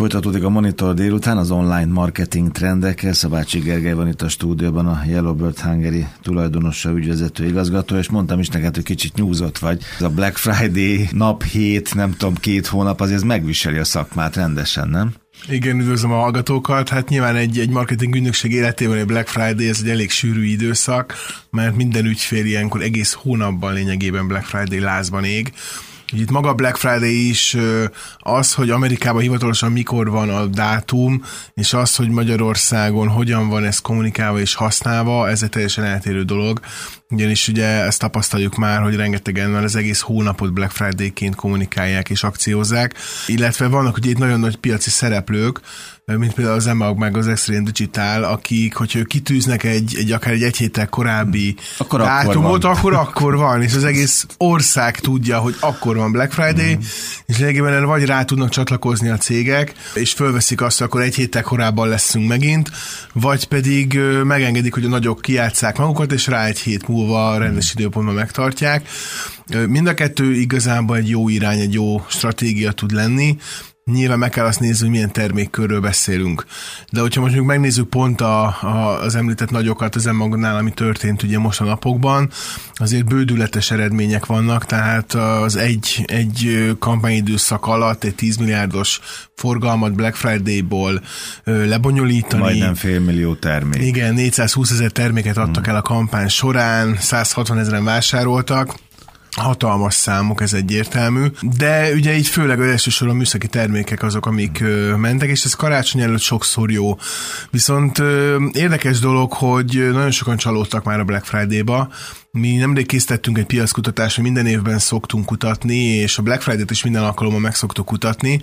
Folytatódik a Monitor délután az online marketing trendekkel. Szabácsi Gergely van itt a stúdióban, a Yellowbird Hungary tulajdonosa, ügyvezető igazgató, és mondtam is neked, hogy kicsit nyúzott vagy. Ez a Black Friday nap hét, nem tudom, két hónap, azért megviseli a szakmát rendesen, nem? Igen, üdvözlöm a hallgatókat. Hát nyilván egy, egy marketing ügynökség életében egy Black Friday, ez egy elég sűrű időszak, mert minden ügyfél ilyenkor egész hónapban lényegében Black Friday lázban ég. Itt maga Black Friday is az, hogy Amerikában hivatalosan mikor van a dátum, és az, hogy Magyarországon hogyan van ez kommunikálva és használva, ez egy teljesen eltérő dolog. Ugyanis ugye ezt tapasztaljuk már, hogy rengetegen már az egész hónapot Black Friday-ként kommunikálják és akciózzák, illetve vannak ugye itt nagyon nagy piaci szereplők, mint például az EMAG meg az Extreme Digital, akik, hogyha ők kitűznek egy, egy akár egy egy héttel korábbi akkor dátumot, akkor, akkor akkor van, és az egész ország tudja, hogy akkor van Black Friday, mm. és lényegében vagy rá tudnak csatlakozni a cégek, és fölveszik azt, akkor egy héttel korábban leszünk megint, vagy pedig megengedik, hogy a nagyok kiátszák magukat, és rá egy hét múlva rendes időpontban megtartják. Mind a kettő igazából egy jó irány, egy jó stratégia tud lenni, Nyilván meg kell azt nézni, hogy milyen termékkörről beszélünk. De hogyha most megnézzük pont a, a, az említett nagyokat az magnál, ami történt ugye most a napokban, azért bődületes eredmények vannak, tehát az egy, egy kampányidőszak alatt egy 10 milliárdos forgalmat Black Friday-ból lebonyolítani. Majdnem félmillió termék. Igen, 420 ezer terméket adtak hmm. el a kampány során, 160 ezeren vásároltak hatalmas számok, ez egyértelmű, de ugye így főleg elsősorban műszaki termékek azok, amik ö, mentek, és ez karácsony előtt sokszor jó. Viszont ö, érdekes dolog, hogy nagyon sokan csalódtak már a Black Friday-ba, mi nemrég készítettünk egy piackutatást, minden évben szoktunk kutatni, és a Black Friday-t is minden alkalommal meg szoktuk kutatni,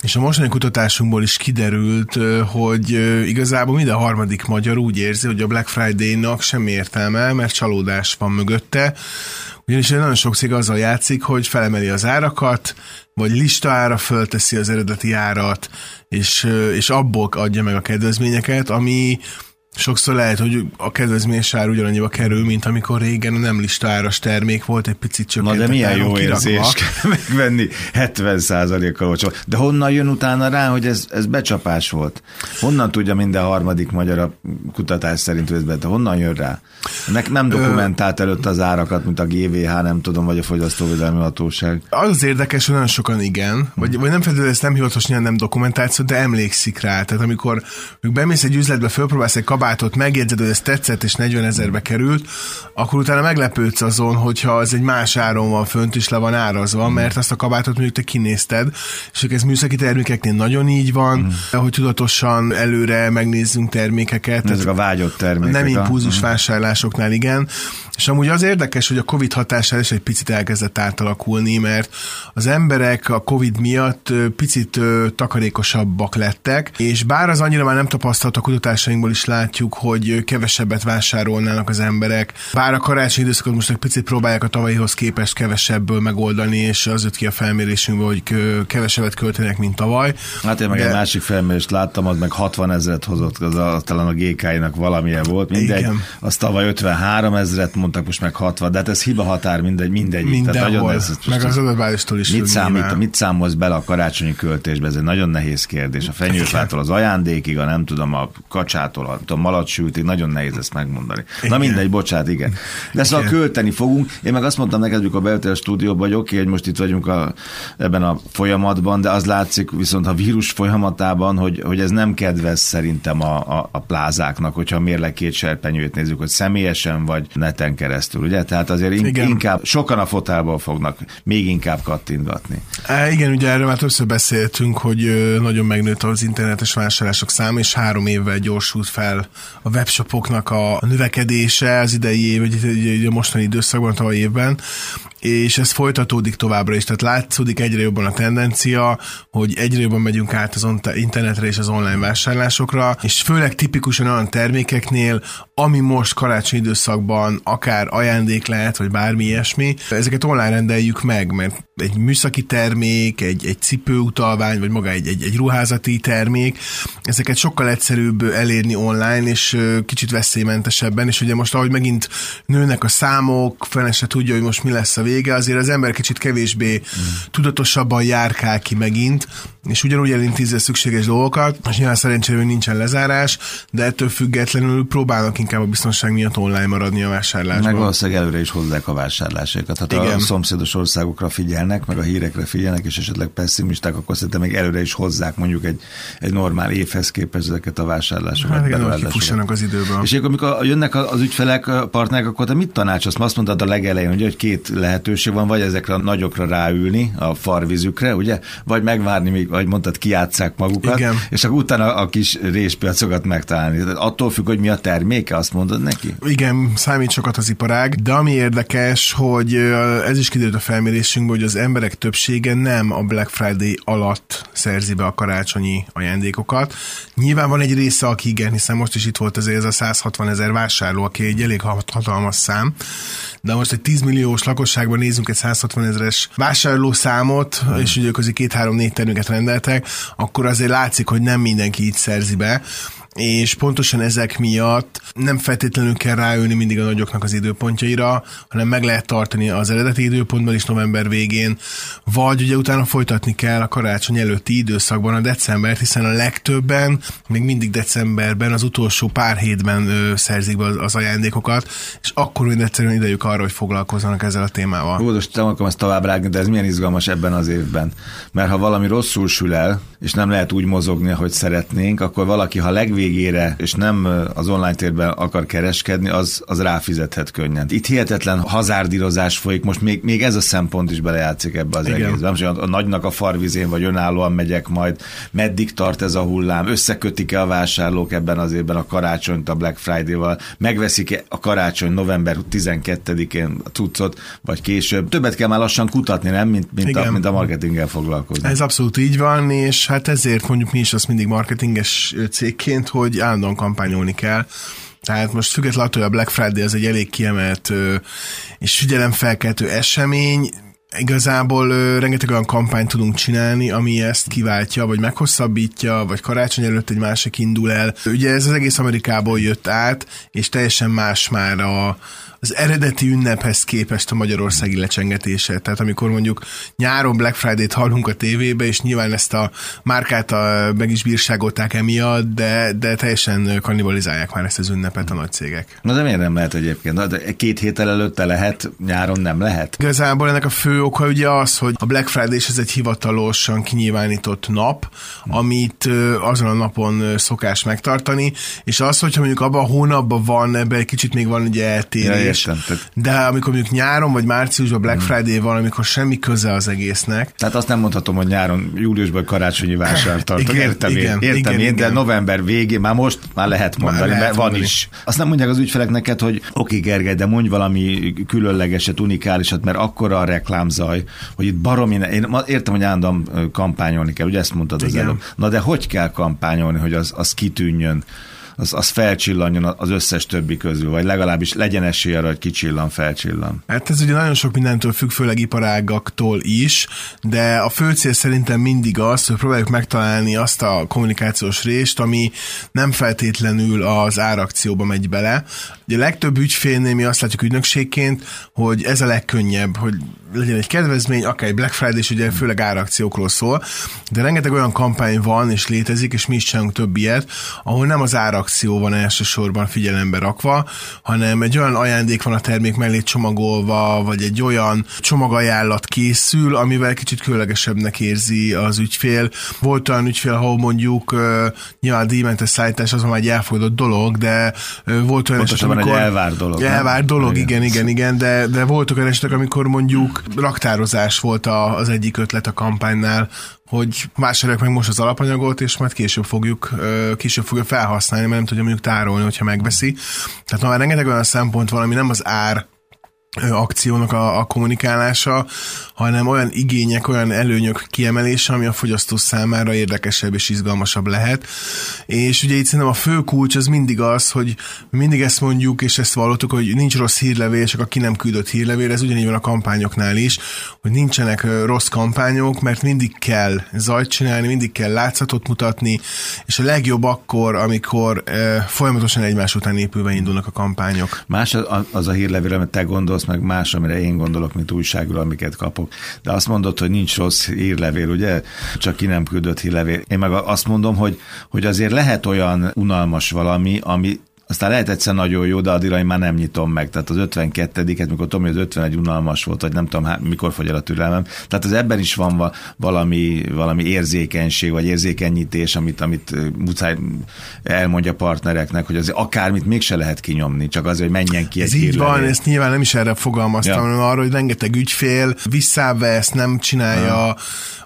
és a mostani kutatásunkból is kiderült, hogy igazából minden harmadik magyar úgy érzi, hogy a Black Friday-nak semmi értelme, mert csalódás van mögötte, ugyanis nagyon sok cég azzal játszik, hogy felemeli az árakat, vagy listára fölteszi az eredeti árat, és, és abból adja meg a kedvezményeket, ami Sokszor lehet, hogy a kedvezményes ár ugyanannyiba kerül, mint amikor régen nem listáras termék volt, egy picit csak. Na de milyen jó érzés megvenni 70%-kal olcsó. De honnan jön utána rá, hogy ez, ez becsapás volt? Honnan tudja minden harmadik magyar a kutatás szerint, hogy ez de honnan jön rá? Nek nem dokumentált előtt az árakat, mint a GVH, nem tudom, vagy a Fogyasztóvédelmi Hatóság. Az érdekes, hogy nagyon sokan igen, vagy, vagy nem feltétlenül ezt nem hivatalosan nem dokumentáció, de emlékszik rá. Tehát amikor bemész egy üzletbe, fölpróbálsz egy kabátot, megjegyzed, hogy ez tetszett és 40 ezerbe került, akkor utána meglepődsz azon, hogyha az egy más áron van fönt és le van árazva, mm. mert azt a kabátot mondjuk te kinézted, és ez műszaki termékeknél nagyon így van, mm. hogy tudatosan előre megnézzünk termékeket. Ezek a vágyott termékek. Nem impulzus mm. vásárlásoknál, igen. És amúgy az érdekes, hogy a Covid hatására is egy picit elkezdett átalakulni, mert az emberek a Covid miatt picit takarékosabbak lettek, és bár az annyira már nem tapasztalt a kutatásainkból is látjuk, hogy kevesebbet vásárolnának az emberek, bár a karácsonyi időszakot most egy picit próbálják a tavalyihoz képest kevesebből megoldani, és az jött ki a felmérésünkből, hogy kevesebbet költenek, mint tavaly. Hát én meg de... egy másik felmérést láttam, az meg 60 ezeret hozott, az a, talán a GK-nak valamilyen volt, mindegy. Igen. Az tavaly 53 ezeret mondtak, most meg 60, de hát ez hiba határ mindegy, mindegy. Mindenhol. Ez, meg az adatbázistól is. Mit, számít, mit számolsz bele a karácsonyi költésbe? Ez egy nagyon nehéz kérdés. A fenyőfától az ajándékig, a nem tudom, a kacsától, a malacsültig, nagyon nehéz ezt megmondani. Igen. Na mindegy, bocsánat, igen. De szóval költeni fogunk. Én meg azt mondtam neked, hogy a bejöttél a stúdióba, hogy oké, hogy most itt vagyunk a, ebben a folyamatban, de az látszik viszont a vírus folyamatában, hogy, hogy ez nem kedvez szerintem a, a, a plázáknak, hogyha mérleg két serpenyőt nézzük, hogy személyesen vagy neten keresztül, ugye? Tehát azért igen. inkább sokan a fotelból fognak még inkább kattintgatni. E, igen, ugye erről már többször beszéltünk, hogy nagyon megnőtt az internetes vásárlások száma, és három évvel gyorsult fel a webshopoknak a növekedése az idei év, vagy a mostani időszakban, a évben, és ez folytatódik továbbra is, tehát látszódik egyre jobban a tendencia, hogy egyre jobban megyünk át az internetre és az online vásárlásokra, és főleg tipikusan olyan termékeknél, ami most karácsony időszakban akár ajándék lehet, vagy bármi ilyesmi, ezeket online rendeljük meg, mert egy műszaki termék, egy, egy cipőutalvány, vagy maga egy, egy, egy ruházati termék, ezeket sokkal egyszerűbb elérni online, és kicsit veszélymentesebben, és ugye most ahogy megint nőnek a számok, fene se tudja, hogy most mi lesz a vége, azért az ember kicsit kevésbé mm. tudatosabban járkál ki megint, és ugyanúgy elintézi a szükséges dolgokat, és nyilván szerencsére hogy nincsen lezárás, de ettől függetlenül próbálnak inkább a biztonság miatt online maradni a vásárlásban. Meg valószínűleg előre is hozzák a vásárlásokat. Hát Igen. a szomszédos országokra figyelnek, meg a hírekre figyelnek, és esetleg pessimisták, akkor szerintem még előre is hozzák mondjuk egy, egy normál évhez képest ezeket a vásárlásokat. Hát igen, az időből. És akkor, amikor jönnek az ügyfelek, a partnerek, akkor te mit tanácsolsz? Azt mondtad a legelején, hogy két lehetőség van, vagy ezekre a nagyokra ráülni, a farvizükre, ugye? Vagy megvárni, míg, vagy mondtad, kiátszák magukat, Igen. és akkor utána a kis réspiacokat megtalálni. Tehát attól függ, hogy mi a terméke, azt mondod neki? Igen, számít sokat az iparág, de ami érdekes, hogy ez is kiderült a felmérésünkből, hogy az emberek többsége nem a Black Friday alatt szerzi be a karácsonyi ajándékokat. Nyilván van egy része, aki igen, hiszen most is itt volt azért ez a 160 ezer vásárló, aki egy elég hatalmas szám, de most egy 10 milliós lakosságban nézzünk egy 160 ezeres vásárló számot, hmm. és ugye közé két-három-négy terméket rendeltek, akkor azért látszik, hogy nem mindenki így szerzi be és pontosan ezek miatt nem feltétlenül kell ráülni mindig a nagyoknak az időpontjaira, hanem meg lehet tartani az eredeti időpontban is november végén, vagy ugye utána folytatni kell a karácsony előtti időszakban a decembert, hiszen a legtöbben még mindig decemberben, az utolsó pár hétben ö, szerzik be az, az ajándékokat, és akkor mind egyszerűen idejük arra, hogy foglalkozzanak ezzel a témával. Ó, most nem akarom ezt tovább rágni, de ez milyen izgalmas ebben az évben. Mert ha valami rosszul sül el, és nem lehet úgy mozogni, ahogy szeretnénk, akkor valaki, ha legvégére, és nem az online térben akar kereskedni, az, az ráfizethet könnyen. Itt hihetetlen hazárdírozás folyik, most még, még ez a szempont is belejátszik ebbe az Igen. egészbe. Nem a, a nagynak a farvizén, vagy önállóan megyek majd, meddig tart ez a hullám, összekötik-e a vásárlók ebben az évben a karácsonyt a Black Friday-val, megveszik-e a karácsony november 12-én a cuccot, vagy később. Többet kell már lassan kutatni, nem, mint, mint, a, mint a marketinggel foglalkozni. Ez abszolút így van, és hát ezért mondjuk mi is azt mindig marketinges cégként, hogy állandóan kampányolni kell. Tehát most függetlenül attól, hogy a Black Friday az egy elég kiemelt és figyelemfelkeltő esemény, Igazából ö, rengeteg olyan kampányt tudunk csinálni, ami ezt kiváltja, vagy meghosszabbítja, vagy karácsony előtt egy másik indul el. Ugye ez az egész Amerikából jött át, és teljesen más már a, az eredeti ünnephez képest a magyarországi lecsengetése. Tehát amikor mondjuk nyáron Black Friday-t hallunk a tévébe, és nyilván ezt a márkát a, meg is bírságolták emiatt, de, de teljesen kannibalizálják már ezt az ünnepet a nagy cégek. Na de miért nem lehet egyébként? De két héttel előtte lehet, nyáron nem lehet? Igazából ennek a fő oka ugye az, hogy a Black Friday ez egy hivatalosan kinyilvánított nap, amit azon a napon szokás megtartani, és az, hogyha mondjuk abban a hónapban van, ebben egy kicsit még van ugye eltérés, értem. Tehát... De amikor mondjuk nyáron vagy márciusban Black hmm. Friday van, amikor semmi köze az egésznek. Tehát azt nem mondhatom, hogy nyáron, júliusban karácsonyi vásár tartok. Igen, értem igen, én, értem igen, én, igen. de november végén már most már lehet mondani, már lehet mert mondani. van is. Azt nem mondják az ügyfelek neked, hogy oké Gergely, de mondj valami különlegeset, unikálisat, mert akkora a reklámzaj, hogy itt baromi, én értem, hogy állandóan kampányolni kell, ugye ezt mondtad az előbb. Na de hogy kell kampányolni, hogy az, az kitűnjön? az, az felcsillanjon az összes többi közül, vagy legalábbis legyen esély arra, hogy kicsillan, felcsillan. Hát ez ugye nagyon sok mindentől függ, főleg iparágaktól is, de a fő cél szerintem mindig az, hogy próbáljuk megtalálni azt a kommunikációs részt, ami nem feltétlenül az árakcióba megy bele. Ugye a legtöbb ügyfélnél mi azt látjuk ügynökségként, hogy ez a legkönnyebb, hogy legyen egy kedvezmény, akár egy Black Friday, és ugye főleg árakciókról szól, de rengeteg olyan kampány van és létezik, és mi is csinálunk több ilyet, ahol nem az árakció van elsősorban figyelembe rakva, hanem egy olyan ajándék van a termék mellé csomagolva, vagy egy olyan csomagajánlat készül, amivel kicsit különlegesebbnek érzi az ügyfél. Volt olyan ügyfél, ahol mondjuk nyilván díjmentes szállítás az már egy elfogadott dolog, de volt olyan eset, amikor... egy elvár dolog. Elvár dolog, igen, igen, igen, igen de, de voltak olyan esetek, amikor mondjuk raktározás volt a, az egyik ötlet a kampánynál, hogy vásárolják meg most az alapanyagot, és majd később fogjuk, később fogja felhasználni, mert nem tudja mondjuk tárolni, hogyha megveszi. Tehát már rengeteg olyan szempont van, ami nem az ár akciónak a, a kommunikálása, hanem olyan igények, olyan előnyök kiemelése, ami a fogyasztó számára érdekesebb és izgalmasabb lehet. És ugye itt szerintem a fő kulcs az mindig az, hogy mindig ezt mondjuk, és ezt vallottuk, hogy nincs rossz hírlevél, csak aki nem küldött hírlevél, ez ugyanígy van a kampányoknál is, hogy nincsenek rossz kampányok, mert mindig kell zajt csinálni, mindig kell látszatot mutatni, és a legjobb akkor, amikor eh, folyamatosan egymás után épülve indulnak a kampányok. Más az a hírlevél, amit te gondolsz, gondolsz, meg más, amire én gondolok, mint újságról, amiket kapok. De azt mondod, hogy nincs rossz hírlevél, ugye? Csak ki nem küldött hírlevél. Én meg azt mondom, hogy, hogy azért lehet olyan unalmas valami, ami aztán lehet egyszer nagyon jó, de addigra én már nem nyitom meg. Tehát az 52-et, mikor tudom, hogy az 51 unalmas volt, vagy nem tudom, hát, mikor fogy el a türelmem. Tehát az ebben is van valami, valami érzékenység, vagy érzékenyítés, amit, amit muszáj elmondja partnereknek, hogy azért akármit mégse lehet kinyomni, csak azért, hogy menjen ki Ez egy így van, ezt nyilván nem is erre fogalmaztam, ja. hanem arra, hogy rengeteg ügyfél visszavesz, nem csinálja, ja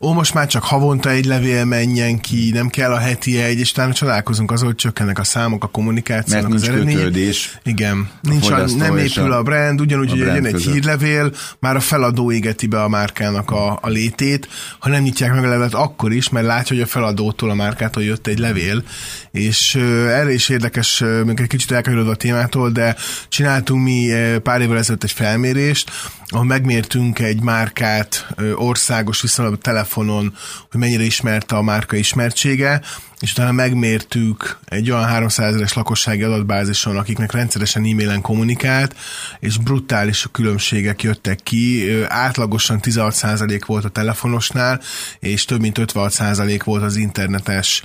ó, most már csak havonta egy levél menjen ki, nem kell a heti egy, és utána csodálkozunk az, hogy csökkennek a számok, a kommunikáció, nincs az kötődés. Igen, nincs a, nem épül a, a brand, ugyanúgy, hogy jön egy hírlevél, már a feladó égeti be a márkának a, a létét, ha nem nyitják meg a levelet, akkor is, mert látja, hogy a feladótól, a márkától jött egy levél, és uh, erre is érdekes, uh, még egy kicsit elkanyarodva a témától, de csináltunk mi uh, pár évvel ezelőtt egy felmérést, ahol megmértünk egy márkát országos viszonylag telefonon, hogy mennyire ismerte a márka ismertsége, és utána megmértük egy olyan 300 ezeres lakossági adatbázison, akiknek rendszeresen e-mailen kommunikált, és brutális különbségek jöttek ki. Átlagosan 16% volt a telefonosnál, és több mint 56% volt az internetes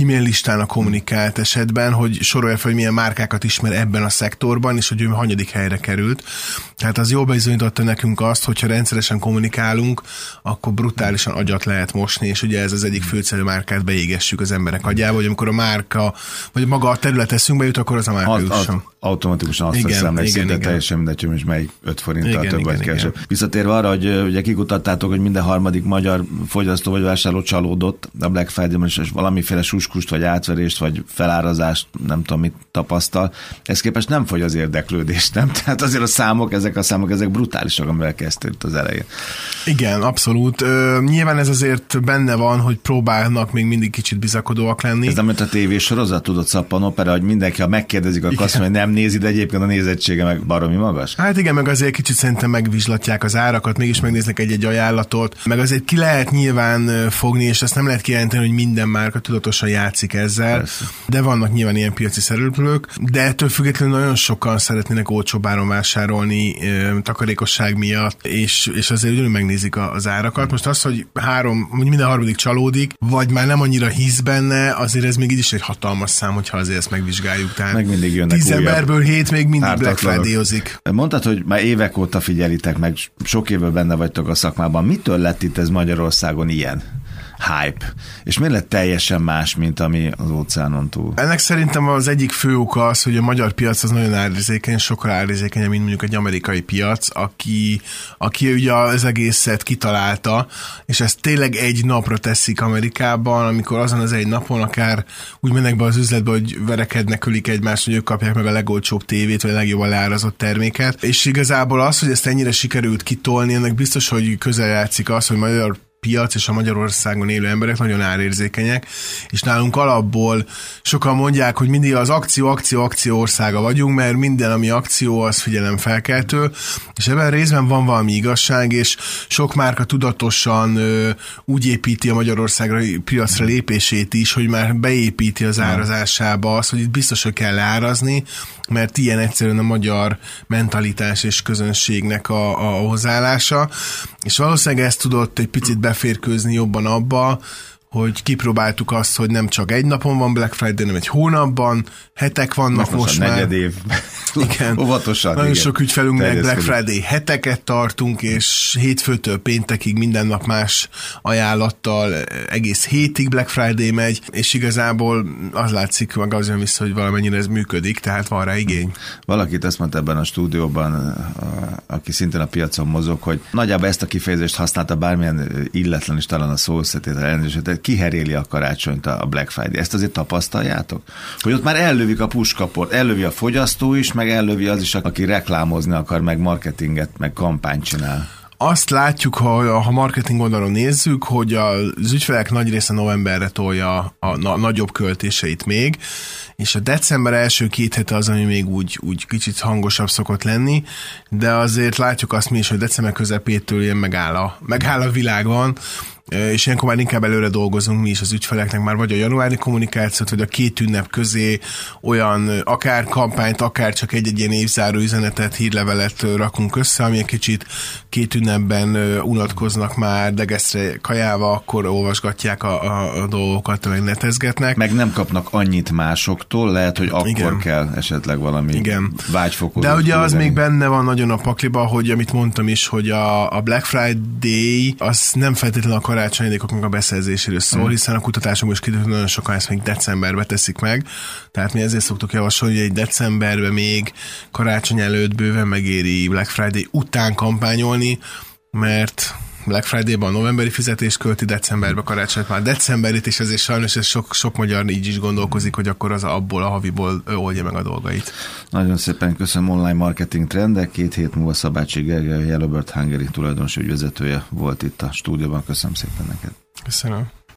e-mail listán a kommunikált esetben, hogy sorolja fel, hogy milyen márkákat ismer ebben a szektorban, és hogy ő hanyadik helyre került. Tehát az jól bizonyította nekünk azt, hogyha rendszeresen kommunikálunk, akkor brutálisan agyat lehet mosni, és ugye ez az egyik főszerű márkát beégessük az ember emberek agyába, hogy amikor a márka, vagy maga a terület eszünkbe jut, akkor az a márka az. Az, automatikusan azt igen, veszem, hogy szinte igen. teljesen mindegy, hogy most melyik 5 forinttal igen, több igen, vagy kevesebb. Visszatérve arra, hogy ugye kikutattátok, hogy minden harmadik magyar fogyasztó vagy vásárló csalódott a Black Friday-ban, és valamiféle suskust, vagy átverést, vagy felárazást, nem tudom mit tapasztal. Ez képest nem fogy az érdeklődés, nem? Tehát azért a számok, ezek a számok, ezek brutálisak, amivel kezdtél az elején. Igen, abszolút. Ö, nyilván ez azért benne van, hogy próbálnak még mindig kicsit bizakodóak lenni. Ez nem, mint a tévésorozat, tudod, szappan opera, hogy mindenki, ha megkérdezik, akkor azt mondja, hogy nem nézi, de egyébként a nézettsége meg baromi magas? Hát igen, meg azért kicsit szerintem megvizslatják az árakat, mégis megnéznek egy-egy ajánlatot, meg azért ki lehet nyilván fogni, és ezt nem lehet kijelenteni, hogy minden márka tudatosan játszik ezzel, Persze. de vannak nyilván ilyen piaci szereplők, de ettől függetlenül nagyon sokan szeretnének olcsóbb áron vásárolni takarékosság miatt, és, és azért ugyanúgy megnézik az árakat. Most az, hogy három, minden harmadik csalódik, vagy már nem annyira hisz benne, azért ez még így is egy hatalmas szám, hogyha azért ezt megvizsgáljuk. Tehát meg mindig jönnek tíz emberből hét még mindig Black friday -ozik. Mondtad, hogy már évek óta figyelitek meg, sok évben benne vagytok a szakmában. Mitől lett itt ez Magyarországon ilyen? Hype. És miért lett teljesen más, mint ami az óceánon túl? Ennek szerintem az egyik fő oka az, hogy a magyar piac az nagyon árizékeny, sokkal árizékenyebb, mint mondjuk egy amerikai piac, aki, aki ugye az egészet kitalálta, és ezt tényleg egy napra teszik Amerikában, amikor azon az egy napon akár úgy mennek be az üzletbe, hogy verekednek, ölik egymást, hogy ők kapják meg a legolcsóbb tévét, vagy a legjobban leárazott terméket. És igazából az, hogy ezt ennyire sikerült kitolni, ennek biztos, hogy közel játszik az, hogy magyar piac és a Magyarországon élő emberek nagyon árérzékenyek, és nálunk alapból sokan mondják, hogy mindig az akció, akció, akció országa vagyunk, mert minden, ami akció, az figyelemfelkeltő, és ebben részben van valami igazság, és sok márka tudatosan ö, úgy építi a Magyarországra piacra lépését is, hogy már beépíti az árazásába azt, hogy itt biztos, hogy kell árazni, mert ilyen egyszerűen a magyar mentalitás és közönségnek a, a hozzáállása, és valószínűleg ezt tudott egy picit beférkőzni jobban abba, hogy kipróbáltuk azt, hogy nem csak egy napon van Black Friday, hanem egy hónapban, hetek vannak most, most már. év. Igen. Óvatosan. Nagyon igen. sok ügyfelünknek Black Friday heteket tartunk, és hétfőtől péntekig minden nap más ajánlattal egész hétig Black Friday megy, és igazából az látszik, meg az jön vissza, hogy valamennyire ez működik, tehát van rá igény. Valakit ezt mondta ebben a stúdióban, aki szintén a piacon mozog, hogy nagyjából ezt a kifejezést használta bármilyen illetlen is talán a szó elnézést, kiheréli a karácsonyt a Black Friday. Ezt azért tapasztaljátok? Hogy ott már ellövik a puskaport, ellövi a fogyasztó is, meg ellövi az is, aki reklámozni akar, meg marketinget, meg kampányt csinál azt látjuk, ha, ha marketing oldalon nézzük, hogy az ügyfelek nagy része novemberre tolja a, a, a nagyobb költéseit még, és a december első két hete az, ami még úgy, úgy kicsit hangosabb szokott lenni, de azért látjuk azt mi is, hogy december közepétől ilyen megáll a, megáll a világon, és ilyenkor már inkább előre dolgozunk mi is az ügyfeleknek, már vagy a januári kommunikációt, vagy a két ünnep közé olyan akár kampányt, akár csak egy-egy ilyen évzáró üzenetet, hírlevelet rakunk össze, ami egy kicsit két ünnepben unatkoznak már degesztre kajába, akkor olvasgatják a, a, a dolgokat, meg netezgetnek. Meg nem kapnak annyit másoktól, lehet, hogy akkor Igen. kell esetleg valami Igen. vágyfokozó. De ugye az még benne van nagyon a pakliba, hogy amit mondtam is, hogy a, a Black Friday az nem feltétlenül a karácsonyaidékoknak a beszerzéséről szól, mm. hiszen a kutatások is kiderült, nagyon sokan ezt még decemberbe teszik meg. Tehát mi ezért szoktuk javasolni, hogy egy decemberben még karácsony előtt bőven megéri Black Friday után kampányolni, mert Black Friday-ban novemberi fizetést költi, decemberbe karácsonyt már decemberit, és ezért sajnos ez sok, sok magyar így is gondolkozik, hogy akkor az abból a haviból oldja meg a dolgait. Nagyon szépen köszönöm online marketing trendek. Két hét múlva Szabácsi Gergely, Yellowbird Hungary tulajdonos ügyvezetője volt itt a stúdióban. Köszönöm szépen neked. Köszönöm.